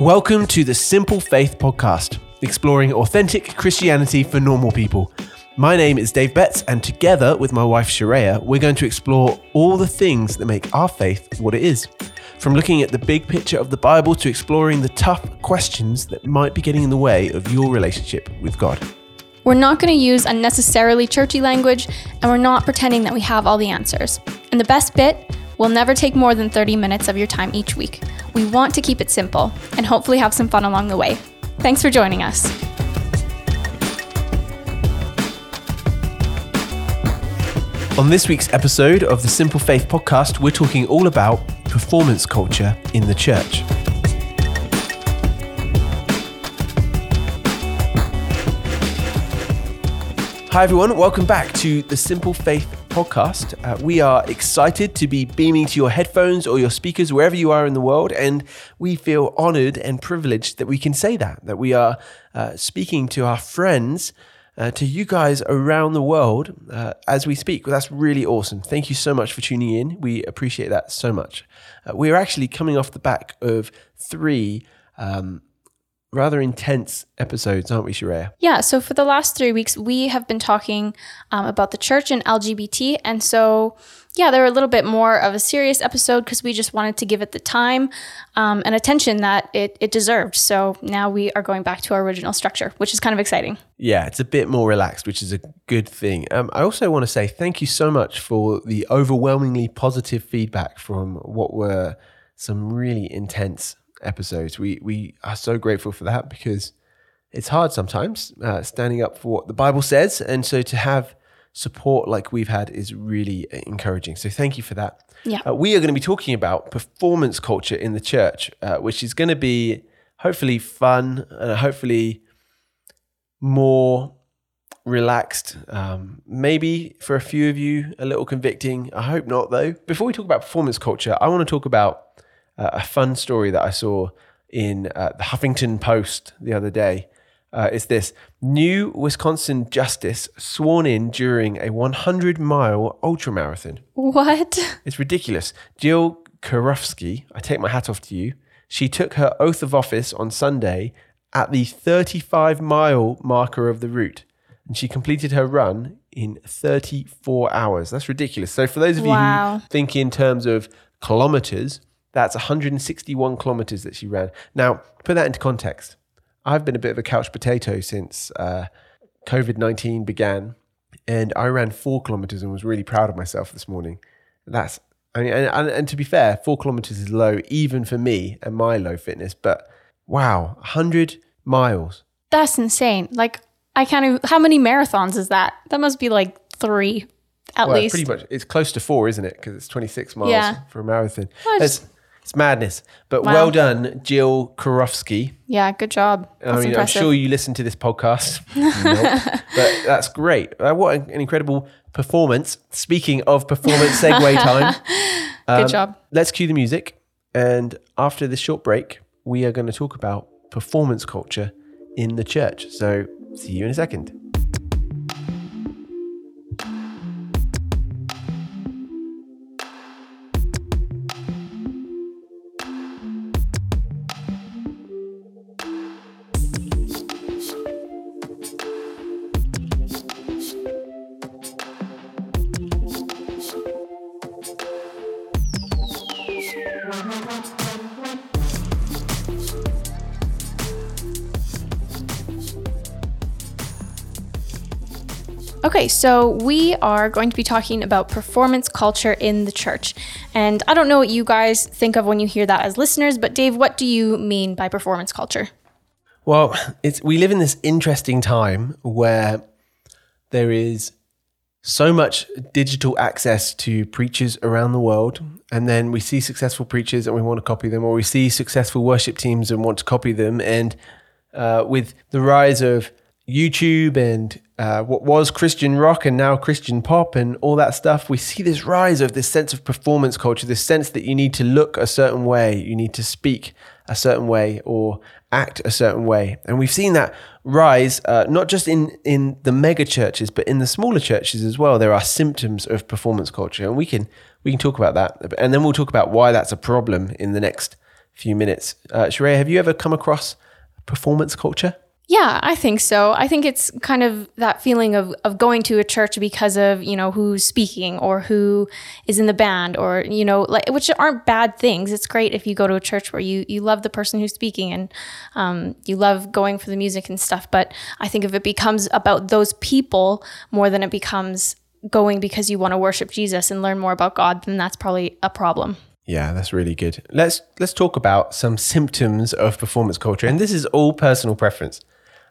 Welcome to the Simple Faith Podcast, exploring authentic Christianity for normal people. My name is Dave Betts, and together with my wife Sharia, we're going to explore all the things that make our faith what it is. From looking at the big picture of the Bible to exploring the tough questions that might be getting in the way of your relationship with God. We're not going to use unnecessarily churchy language, and we're not pretending that we have all the answers. And the best bit, we'll never take more than 30 minutes of your time each week. We want to keep it simple and hopefully have some fun along the way. Thanks for joining us. On this week's episode of the Simple Faith podcast, we're talking all about performance culture in the church. Hi, everyone. Welcome back to the Simple Faith podcast. Uh, we are excited to be beaming to your headphones or your speakers wherever you are in the world. And we feel honored and privileged that we can say that, that we are uh, speaking to our friends. Uh, to you guys around the world uh, as we speak. Well, that's really awesome. Thank you so much for tuning in. We appreciate that so much. Uh, we're actually coming off the back of three um, rather intense episodes, aren't we, Sharia? Yeah, so for the last three weeks, we have been talking um, about the church and LGBT. And so, yeah, they were a little bit more of a serious episode because we just wanted to give it the time um, and attention that it, it deserved. So now we are going back to our original structure, which is kind of exciting. Yeah, it's a bit more relaxed, which is a good thing. Um, I also want to say thank you so much for the overwhelmingly positive feedback from what were some really intense episodes. We we are so grateful for that because it's hard sometimes uh, standing up for what the Bible says, and so to have support like we've had is really encouraging. So thank you for that. Yeah, uh, we are going to be talking about performance culture in the church, uh, which is going to be hopefully fun and hopefully more relaxed. Um, maybe for a few of you, a little convicting. I hope not, though. Before we talk about performance culture, I want to talk about uh, a fun story that I saw in uh, the Huffington Post the other day. Uh, is this new Wisconsin justice sworn in during a 100 mile ultramarathon? What? It's ridiculous. Jill Karofsky, I take my hat off to you. She took her oath of office on Sunday at the 35 mile marker of the route, and she completed her run in 34 hours. That's ridiculous. So, for those of Wow. you who think in terms of kilometers, that's 161 kilometers that she ran. Now, put that into context. I've been a bit of a couch potato since uh, COVID 19 began, and I ran four kilometers and was really proud of myself this morning. That's, I mean, and, and, and to be fair, four kilometers is low even for me and my low fitness, but wow, 100 miles. That's insane. Like, I can't even, how many marathons is that? That must be like three at well, least. pretty much, it's close to four, isn't it? Because it's 26 miles Yeah. for a marathon. Well, just- it's madness. But Wow. well done, Jill Karofsky. Yeah, good job. That's I mean, impressive. I'm sure you listen to this podcast, Nope. but that's great. Uh, what an incredible performance. Speaking of performance, segue time. Um, good job. Let's cue the music. And after this short break, we are going to talk about performance culture in the church. So, see you in a second. So we are going to be talking about performance culture in the church. And I don't know what you guys think of when you hear that as listeners, but Dave, what do you mean by performance culture? Well, it's we live in this interesting time where there is so much digital access to preachers around the world, and then we see successful preachers and we want to copy them, or we see successful worship teams and want to copy them. And uh, with the rise of YouTube and uh, what was Christian rock and now Christian pop and all that stuff, we see this rise of this sense of performance culture, this sense that you need to look a certain way, you need to speak a certain way, or act a certain way. And we've seen that rise uh, not just in, in the mega churches, but in the smaller churches as well. There are symptoms of performance culture, and we can we can talk about that, and then we'll talk about why that's a problem in the next few minutes. Uh, Sheree, have you ever come across performance culture? Yeah, I think so. I think it's kind of that feeling of, of going to a church because of, you know, who's speaking or who is in the band or, you know, like, which aren't bad things. It's great if you go to a church where you, you love the person who's speaking and um, you love going for the music and stuff. But I think if it becomes about those people more than it becomes going because you want to worship Jesus and learn more about God, then that's probably a problem. Yeah, that's really good. Let's let's talk about some symptoms of performance culture, and this is all personal preference.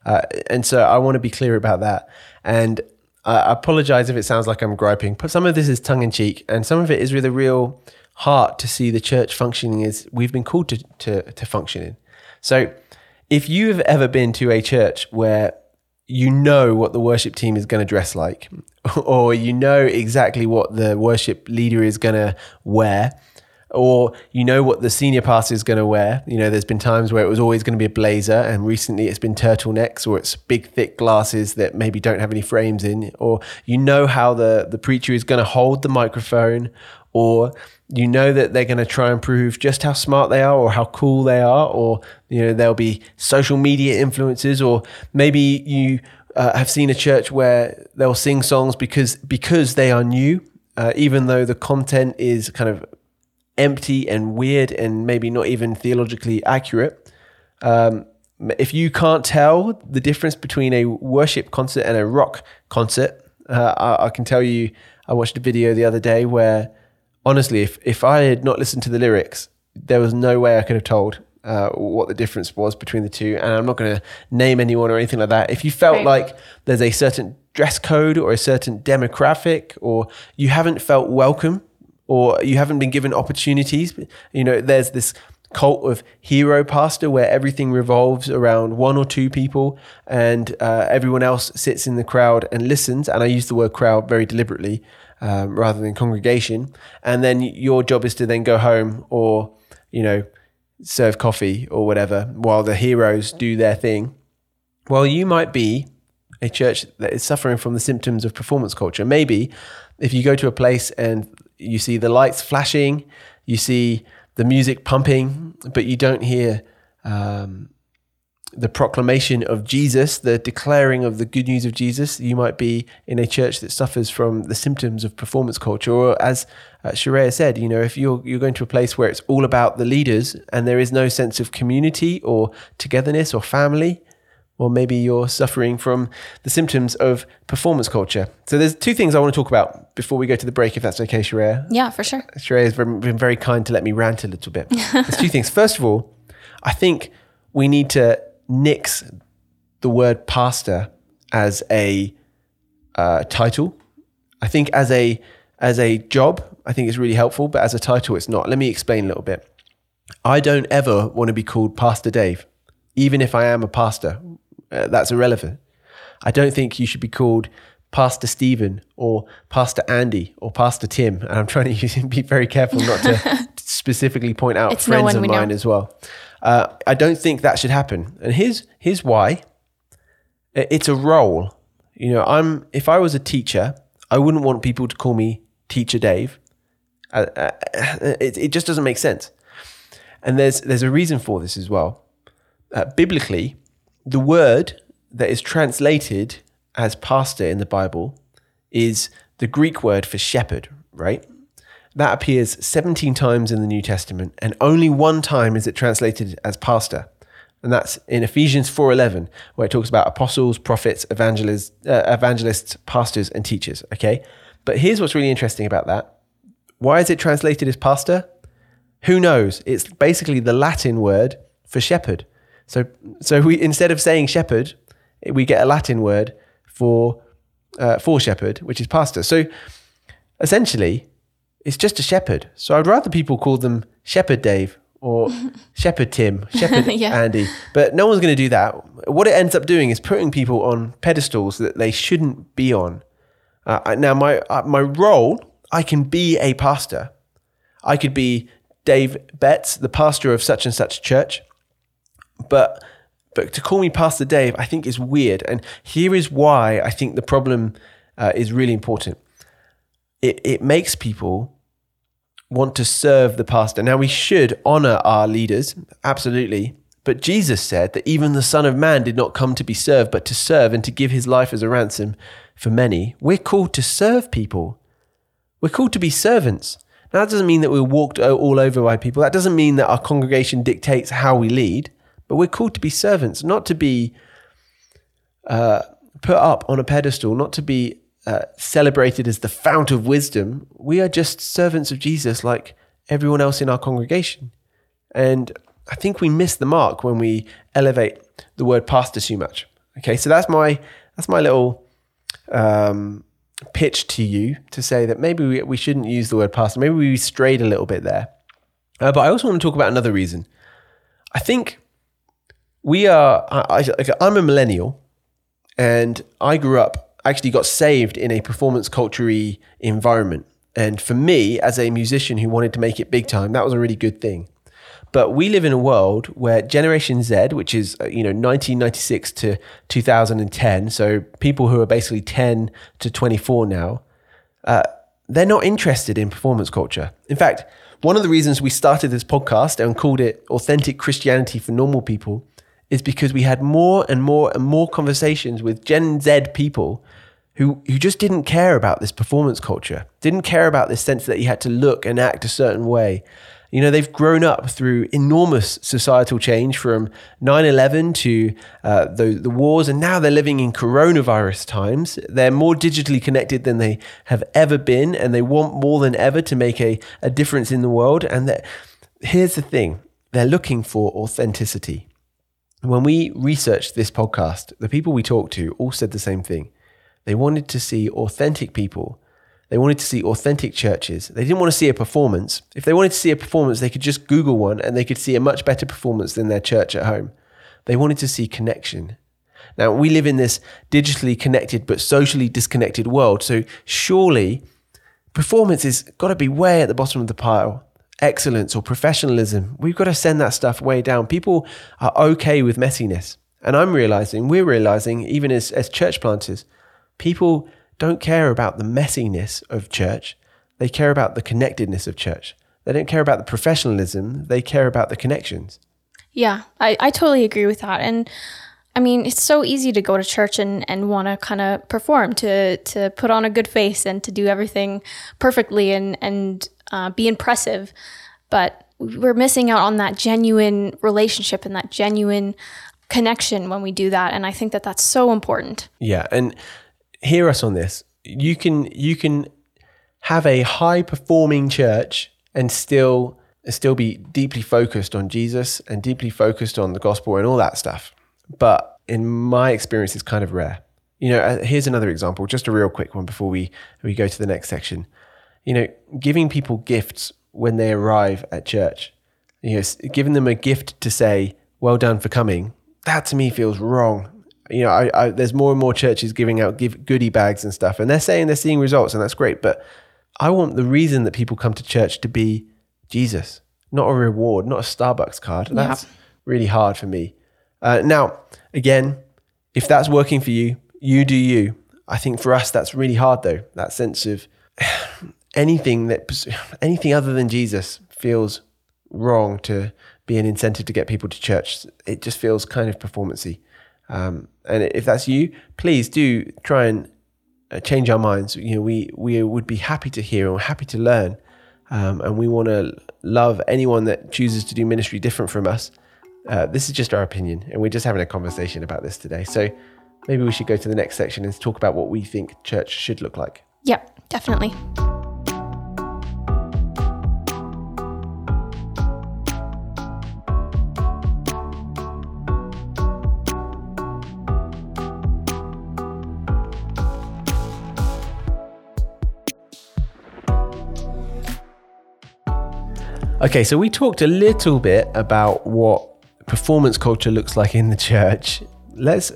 Uh, and so I want to be clear about that. And I apologize if it sounds like I'm griping, but some of this is tongue in cheek, and some of it is with a real heart to see the church functioning as we've been called to, to, to function in. So if you've ever been to a church where you know what the worship team is going to dress like, or you know exactly what the worship leader is going to wear, or you know what the senior pastor is going to wear. You know, there's been times where it was always going to be a blazer, and recently it's been turtlenecks or it's big, thick glasses that maybe don't have any frames in, or you know how the, the preacher is going to hold the microphone, or you know that they're going to try and prove just how smart they are or how cool they are, or you know, there'll be social media influences, or maybe you uh, have seen a church where they'll sing songs because because they are new. Uh, even though the content is kind of empty and weird and maybe not even theologically accurate. Um, if you can't tell the difference between a worship concert and a rock concert, uh, I, I, can tell you, I watched a video the other day where, honestly, if, if I had not listened to the lyrics, there was no way I could have told uh, what the difference was between the two. And I'm not going to name anyone or anything like that. If you felt right. like there's a certain dress code or a certain demographic, or you haven't felt welcome or you haven't been given opportunities. You know, there's this cult of hero pastor where everything revolves around one or two people and uh, everyone else sits in the crowd and listens. And I use the word crowd very deliberately um, rather than congregation. And then your job is to then go home or, you know, serve coffee or whatever while the heroes do their thing. Well, you might be a church that is suffering from the symptoms of performance culture. Maybe if you go to a place and you see the lights flashing, you see the music pumping, but you don't hear um, the proclamation of Jesus, the declaring of the good news of Jesus. You might be in a church that suffers from the symptoms of performance culture, or as uh, Sharia said, you know, if you're you're going to a place where it's all about the leaders and there is no sense of community or togetherness or family, or maybe you're suffering from the symptoms of performance culture. So there's two things I want to talk about before we go to the break, if that's okay, Sharia. Yeah, for sure. Sharia has been very kind to let me rant a little bit. there's two things. First of all, I think we need to nix the word pastor as a uh, title. I think as a as a job, I think it's really helpful, but as a title, it's not. Let me explain a little bit. I don't ever want to be called Pastor Dave, even if I am a pastor uh, that's irrelevant. I don't think you should be called Pastor Stephen or Pastor Andy or Pastor Tim. And I'm trying to be very careful not to specifically point out it's friends no of mine know. as well. Uh, I don't think that should happen. And here's here's why. It's a role. You know, I'm if I was a teacher, I wouldn't want people to call me Teacher Dave. Uh, uh, it, it just doesn't make sense. And there's there's a reason for this as well. Uh, biblically, the word that is translated as pastor in the Bible is the Greek word for shepherd, right? That appears 17 times in the New Testament, and only one time is it translated as pastor. And that's in Ephesians 4:11, where it talks about apostles, prophets, evangelists, uh, evangelists, pastors, and teachers. Okay, but here's what's really interesting about that. Why is it translated as pastor? Who knows? It's basically the Latin word for shepherd. So, so we instead of saying shepherd, we get a Latin word for uh, for shepherd, which is pastor. So, essentially, it's just a shepherd. So I'd rather people call them Shepherd Dave or Shepherd Tim, Shepherd yeah. Andy. But no one's going to do that. What it ends up doing is putting people on pedestals that they shouldn't be on. Uh, now, my uh, my role, I can be a pastor. I could be Dave Betts, the pastor of such and such church. But but to call me Pastor Dave, I think is weird. And here is why I think the problem uh, is really important. It, it makes people want to serve the pastor. Now, we should honor our leaders, absolutely. But Jesus said that even the Son of Man did not come to be served, but to serve and to give his life as a ransom for many. We're called to serve people. We're called to be servants. Now, that doesn't mean that we're walked all over by people. That doesn't mean that our congregation dictates how we lead, but we're called to be servants, not to be uh, put up on a pedestal, not to be uh, celebrated as the fount of wisdom. We are just servants of Jesus like everyone else in our congregation. And I think we miss the mark when we elevate the word pastor too much. Okay, so that's my that's my little um, pitch to you to say that maybe we, we shouldn't use the word pastor. Maybe we strayed a little bit there. Uh, but I also want to talk about another reason. I think we are. I, I'm a millennial, and I grew up, actually got saved in a performance culture environment. And for me, as a musician who wanted to make it big time, that was a really good thing. But we live in a world where Generation Z, which is uh, you know 1996 to 2010, so people who are basically 10 to 24 now, uh, they're not interested in performance culture. In fact, one of the reasons we started this podcast and called it Authentic Christianity for Normal People is because we had more and more and more conversations with Gen Z people who, who just didn't care about this performance culture, didn't care about this sense that you had to look and act a certain way. You know, they've grown up through enormous societal change from 9 11 to uh, the, the wars, and now they're living in coronavirus times. They're more digitally connected than they have ever been, and they want more than ever to make a, a difference in the world. And here's the thing they're looking for authenticity. When we researched this podcast, the people we talked to all said the same thing. They wanted to see authentic people. They wanted to see authentic churches. They didn't want to see a performance. If they wanted to see a performance, they could just Google one and they could see a much better performance than their church at home. They wanted to see connection. Now, we live in this digitally connected but socially disconnected world. So, surely performance has got to be way at the bottom of the pile excellence or professionalism. We've got to send that stuff way down. People are okay with messiness. And I'm realizing, we're realizing, even as, as church planters, people don't care about the messiness of church. They care about the connectedness of church. They don't care about the professionalism. They care about the connections. Yeah, I, I totally agree with that. And I mean, it's so easy to go to church and, and want to kind of perform, to to put on a good face and to do everything perfectly and and uh, be impressive, but we're missing out on that genuine relationship and that genuine connection when we do that. And I think that that's so important. Yeah, and hear us on this. You can you can have a high performing church and still still be deeply focused on Jesus and deeply focused on the gospel and all that stuff. But in my experience, it's kind of rare. You know, uh, here's another example, just a real quick one before we we go to the next section you know, giving people gifts when they arrive at church, you know, giving them a gift to say, well done for coming, that to me feels wrong. You know, I, I, there's more and more churches giving out give goodie bags and stuff, and they're saying they're seeing results, and that's great. But I want the reason that people come to church to be Jesus, not a reward, not a Starbucks card. That's yeah. really hard for me. Uh, now, again, if that's working for you, you do you. I think for us, that's really hard though. That sense of anything that anything other than Jesus feels wrong to be an incentive to get people to church. It just feels kind of performancy. Um, and if that's you, please do try and uh, change our minds. You know, we we would be happy to hear and we're happy to learn, um, and we want to love anyone that chooses to do ministry different from us. Uh, this is just our opinion, and we're just having a conversation about this today. So maybe we should go to the next section and talk about what we think church should look like. Yep, definitely. Okay, so we talked a little bit about what performance culture looks like in the church. Let's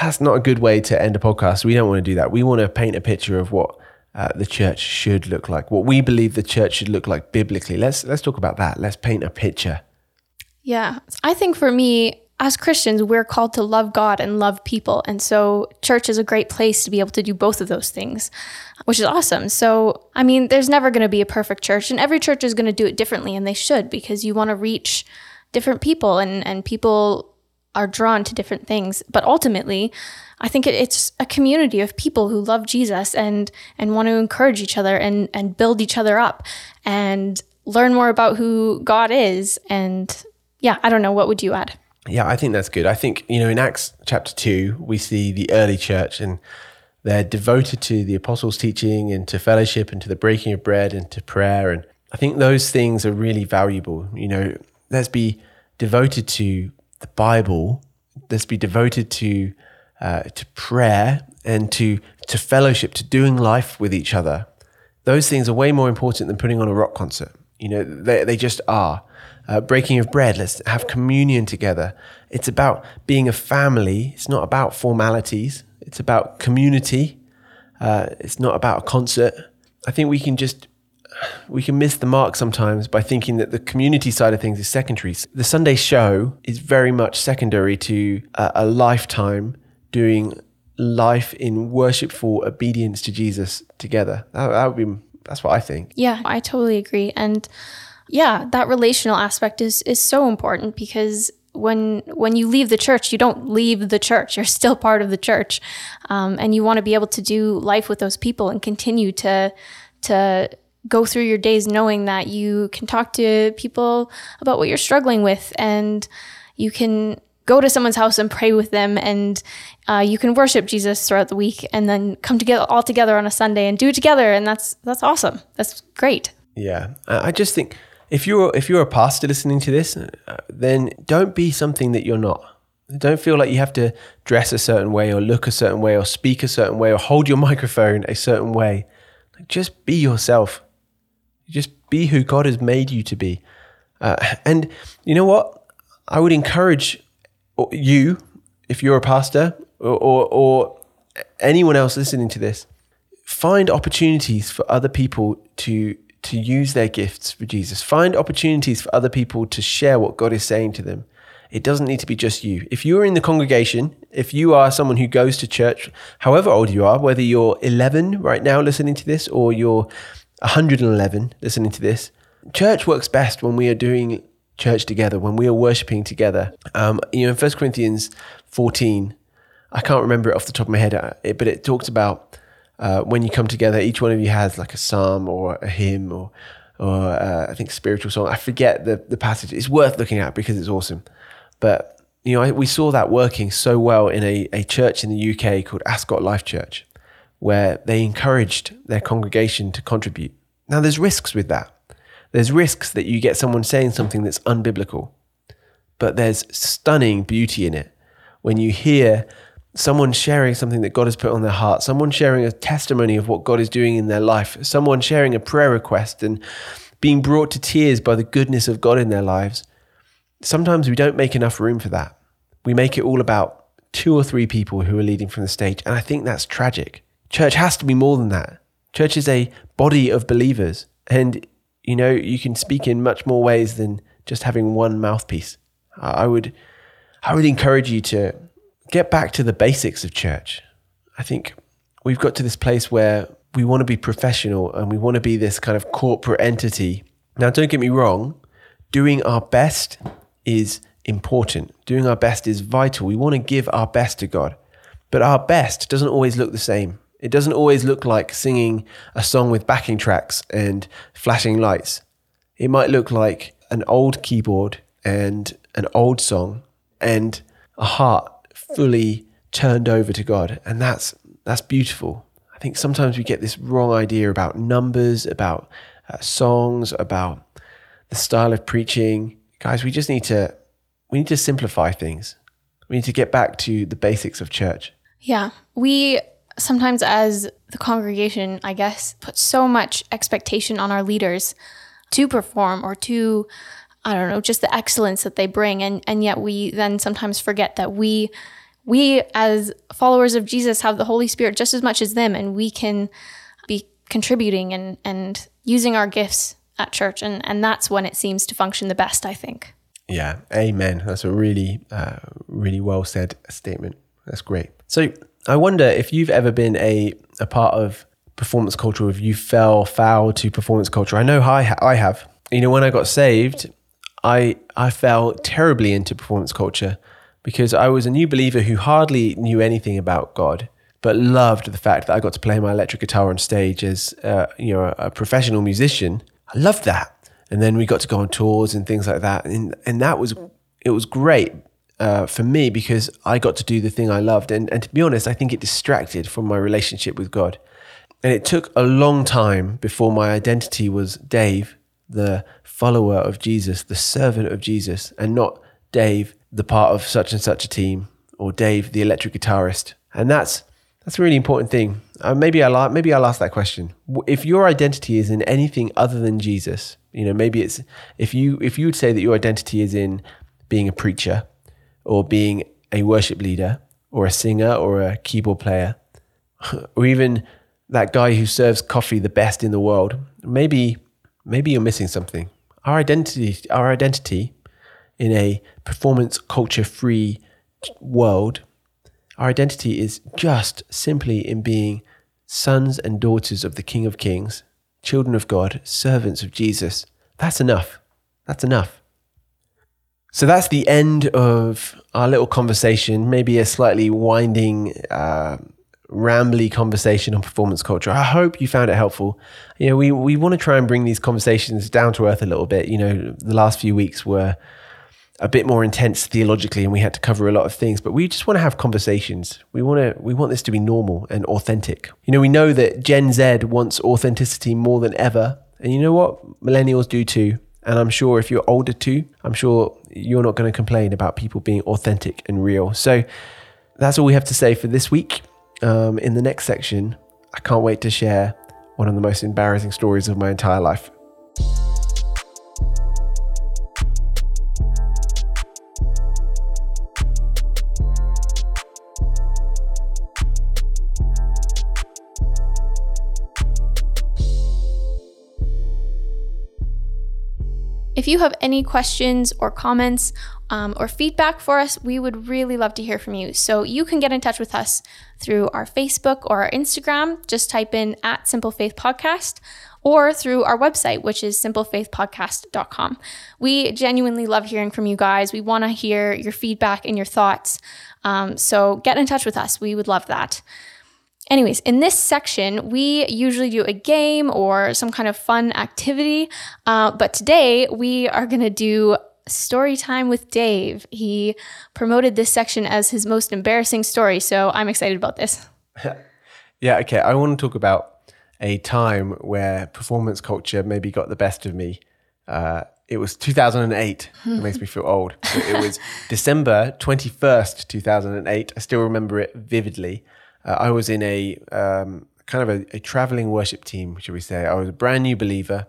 that's not a good way to end a podcast. We don't want to do that. We want to paint a picture of what uh, the church should look like, what we believe the church should look like biblically. Let's let's talk about that. Let's paint a picture. Yeah, I think for me, as Christians, we're called to love God and love people. And so, church is a great place to be able to do both of those things, which is awesome. So, I mean, there's never going to be a perfect church, and every church is going to do it differently, and they should because you want to reach different people, and, and people are drawn to different things. But ultimately, I think it's a community of people who love Jesus and and want to encourage each other and and build each other up and learn more about who God is. And yeah, I don't know. What would you add? Yeah, I think that's good. I think, you know, in Acts chapter 2, we see the early church and they're devoted to the apostles' teaching and to fellowship and to the breaking of bread and to prayer. And I think those things are really valuable. You know, let's be devoted to the Bible, let's be devoted to uh, to prayer and to to fellowship, to doing life with each other. Those things are way more important than putting on a rock concert. You know, they, they just are uh, breaking of bread. Let's have communion together. It's about being a family. It's not about formalities. It's about community. Uh, it's not about a concert. I think we can just we can miss the mark sometimes by thinking that the community side of things is secondary. The Sunday show is very much secondary to a, a lifetime doing life in worshipful obedience to Jesus together. That, that would be that's what I think. Yeah, I totally agree. And yeah, that relational aspect is is so important because when when you leave the church, you don't leave the church. You're still part of the church, um, and you want to be able to do life with those people and continue to to go through your days knowing that you can talk to people about what you're struggling with, and you can go to someone's house and pray with them, and uh, you can worship Jesus throughout the week, and then come together all together on a Sunday and do it together, and that's that's awesome. That's great. Yeah, I just think if you're if you're a pastor listening to this, uh, then don't be something that you're not. Don't feel like you have to dress a certain way or look a certain way or speak a certain way or hold your microphone a certain way. Just be yourself. Just be who God has made you to be. Uh, and you know what? I would encourage you, if you're a pastor or, or, or anyone else listening to this, find opportunities for other people to to use their gifts for Jesus. Find opportunities for other people to share what God is saying to them. It doesn't need to be just you. If you are in the congregation, if you are someone who goes to church, however old you are, whether you're 11 right now listening to this or you're 111 listening to this, church works best when we are doing church together, when we are worshiping together. Um, you know, in 1 Corinthians 14, I can't remember it off the top of my head, uh, but it talks about uh, when you come together, each one of you has like a psalm or a hymn or, or uh, I think spiritual song. I forget the, the passage. It's worth looking at because it's awesome. But, you know, I, we saw that working so well in a, a church in the UK called Ascot Life Church, where they encouraged their congregation to contribute. Now, there's risks with that. There's risks that you get someone saying something that's unbiblical, but there's stunning beauty in it when you hear someone sharing something that God has put on their heart, someone sharing a testimony of what God is doing in their life, someone sharing a prayer request and being brought to tears by the goodness of God in their lives. Sometimes we don't make enough room for that. We make it all about two or three people who are leading from the stage. And I think that's tragic. Church has to be more than that. Church is a body of believers. And, you know, you can speak in much more ways than just having one mouthpiece. I would, I would encourage you to get back to the basics of church. I think we've got to this place where we want to be professional and we want to be this kind of corporate entity. Now, don't get me wrong, doing our best is important. Doing our best is vital. We want to give our best to God. But our best doesn't always look the same. It doesn't always look like singing a song with backing tracks and flashing lights. It might look like an old keyboard and an old song and a heart fully turned over to God. And that's that's beautiful. I think sometimes we get this wrong idea about numbers, about uh, songs, about the style of preaching. Guys, we just need to we need to simplify things. We need to get back to the basics of church. Yeah. We sometimes as the congregation, I guess, put so much expectation on our leaders to perform or to I don't know, just the excellence that they bring and and yet we then sometimes forget that we we as followers of Jesus have the Holy Spirit just as much as them, and we can be contributing and, and using our gifts at church. And, and that's when it seems to function the best, I think. Yeah, amen. That's a really, uh, really well said statement. That's great. So I wonder if you've ever been a, a part of performance culture, if you fell foul to performance culture. I know I, I have. You know, when I got saved, I, I fell terribly into performance culture because I was a new believer who hardly knew anything about God, but loved the fact that I got to play my electric guitar on stage as uh, you know a, professional musician. I loved that. And then we got to go on tours and things like that. And and that was it was great uh, for me because I got to do the thing I loved. And and to be honest I think it distracted from my relationship with God. And it took a long time before my identity was Dave the follower of Jesus the servant of Jesus and not Dave the part of such and such a team or Dave the electric guitarist and that's that's a really important thing. Uh, maybe I'll maybe I'll ask that question. If your identity is in anything other than Jesus, you know, maybe it's if you if you would say that your identity is in being a preacher or being a worship leader or a singer or a keyboard player or even that guy who serves coffee the best in the world, maybe maybe you're missing something. Our identity our identity in a performance culture free world, our identity is just simply in being sons and daughters of the King of Kings children of God, servants of Jesus. That's enough. That's enough. So that's the end of our little conversation, maybe a slightly winding, uh, rambly conversation on performance culture. I hope you found it helpful. You know, we, we want to try and bring these conversations down to earth a little bit. You know, the last few weeks were a bit more intense theologically and we had to cover a lot of things but we just want to have conversations. We want to we want this to be normal and authentic. You know we know that gen z wants authenticity more than ever and you know what millennials do too and i'm sure if you're older too i'm sure you're not going to complain about people being authentic and real. So that's all we have to say for this week. Um, in the next section i can't wait to share one of the most embarrassing stories of my entire life If you have any questions or comments um, or feedback for us, we would really love to hear from you. So you can get in touch with us through our Facebook or our Instagram. Just type in at Simple Faith Podcast or through our website, which is simplefaithpodcast.com. We genuinely love hearing from you guys. We want to hear your feedback and your thoughts. Um, so get in touch with us. We would love that. Anyways, in this section, we usually do a game or some kind of fun activity. Uh, but today we are going to do story time with Dave. He promoted this section as his most embarrassing story. So I'm excited about this. yeah, okay. I want to talk about a time where performance culture maybe got the best of me. Uh, it was 2008. it makes me feel old. it was December 21st, 2008. I still remember it vividly uh, I was in a um, kind of a, a, traveling worship team, should we say. I was a brand new believer,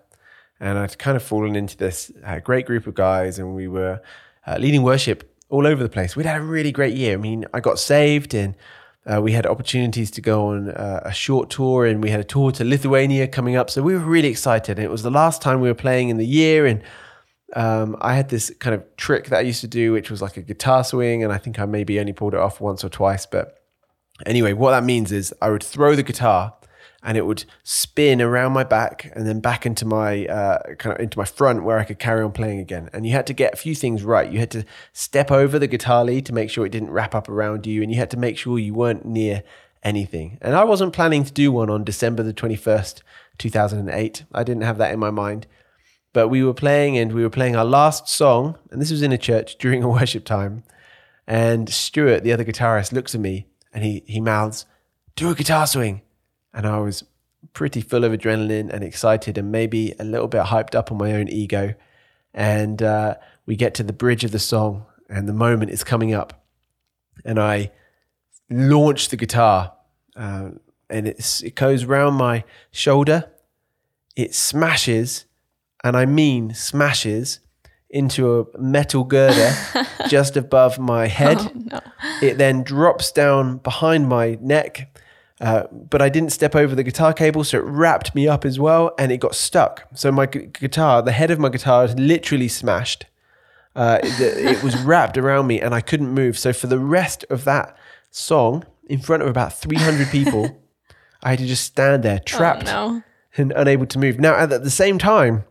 and I'd kind of fallen into this uh, great group of guys, and we were uh, leading worship all over the place. We'd had a really great year. I mean, I got saved, and uh, we had opportunities to go on uh, a short tour, and we had a tour to Lithuania coming up. So we were really excited. And it was the last time we were playing in the year, and um, I had this kind of trick that I used to do, which was like a guitar swing, and I think I maybe only pulled it off once or twice, but Anyway, what that means is I would throw the guitar and it would spin around my back and then back into my uh, kind of into my front where I could carry on playing again. And you had to get a few things right. You had to step over the guitar lead to make sure it didn't wrap up around you, and you had to make sure you weren't near anything. And I wasn't planning to do one on December the twenty first, two thousand and eight. I didn't have that in my mind. But we were playing, and we were playing our last song, and this was in a church during a worship time. And Stuart, the other guitarist, looks at me and he he mouths, "Do a guitar swing," and I was pretty full of adrenaline and excited, and maybe a little bit hyped up on my own ego. And uh, we get to the bridge of the song, and the moment is coming up, and I launch the guitar, uh, and it goes round my shoulder. It smashes, and I mean smashes into a metal girder just above my head. Oh, no. It then drops down behind my neck, uh, but I didn't step over the guitar cable, so it wrapped me up as well, and it got stuck. So my gu- guitar, the head of my guitar, is literally smashed. Uh, it, it was wrapped around me and I couldn't move. So for the rest of that song, in front of about 300 people, I had to just stand there trapped Oh, no. and unable to move. Now, at the same time,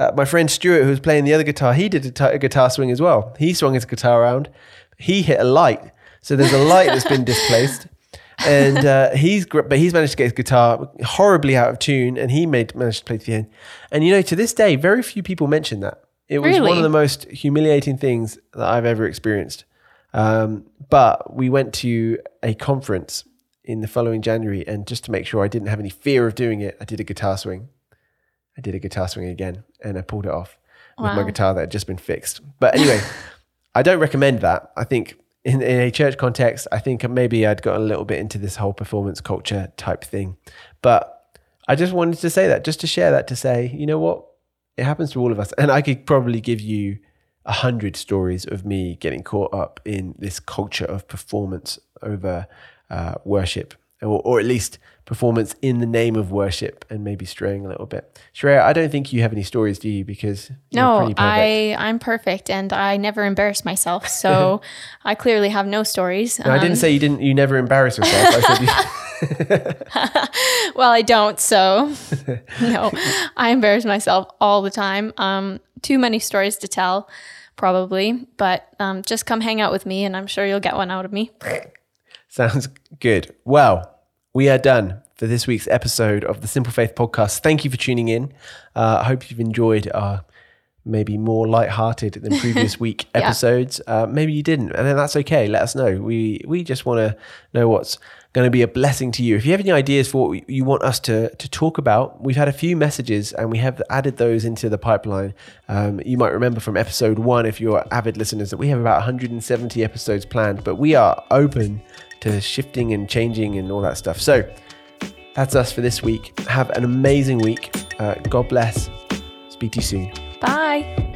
uh, my friend Stuart, who was playing the other guitar, he did a, t- a guitar swing as well. He swung his guitar around. He hit a light, so there's a light that's been displaced, and uh, he's but he's managed to get his guitar horribly out of tune, and he made managed to play to the end. And you know, to this day, very few people mention that. It was one of the most humiliating things that I've ever experienced. Um, but we went to a conference in the following January, and just to make sure I didn't have any fear of doing it, I did a guitar swing. I did a guitar swing again, and I pulled it off with my guitar that had just been fixed. But anyway, I don't recommend that. I think in, in a church context, I think maybe I'd got a little bit into this whole performance culture type thing. But I just wanted to say that, just to share that, to say, you know what, it happens to all of us, and I could probably give you a hundred stories of me getting caught up in this culture of performance over uh, worship, or, or at least performance in the name of worship, and maybe straying a little bit. Shreya, I don't think you have any stories, do you? Because you're No, pretty perfect. I I'm perfect and I never embarrass myself. So I clearly have no stories. No, I didn't Um, say you didn't. You never embarrass yourself. I well, I don't. So no, I embarrass myself all the time. Um, too many stories to tell, probably. But um, just come hang out with me, and I'm sure you'll get one out of me. Sounds good. Well, we are done for this week's episode of the Simple Faith podcast. Thank you for tuning in. Uh, I hope you've enjoyed our maybe more light-hearted than previous week Yeah. episodes. Uh, maybe you didn't, and then that's okay. Let us know. We we just want to know what's going to be a blessing to you. If you have any ideas for what you want us to to talk about, we've had a few messages and we have added those into the pipeline. Um, you might remember from episode one, if you're avid listeners, that we have about 170 episodes planned, but we are open to shifting and changing and all that stuff. So that's us for this week. Have an amazing week. Uh, God bless. Speak to you soon. Bye.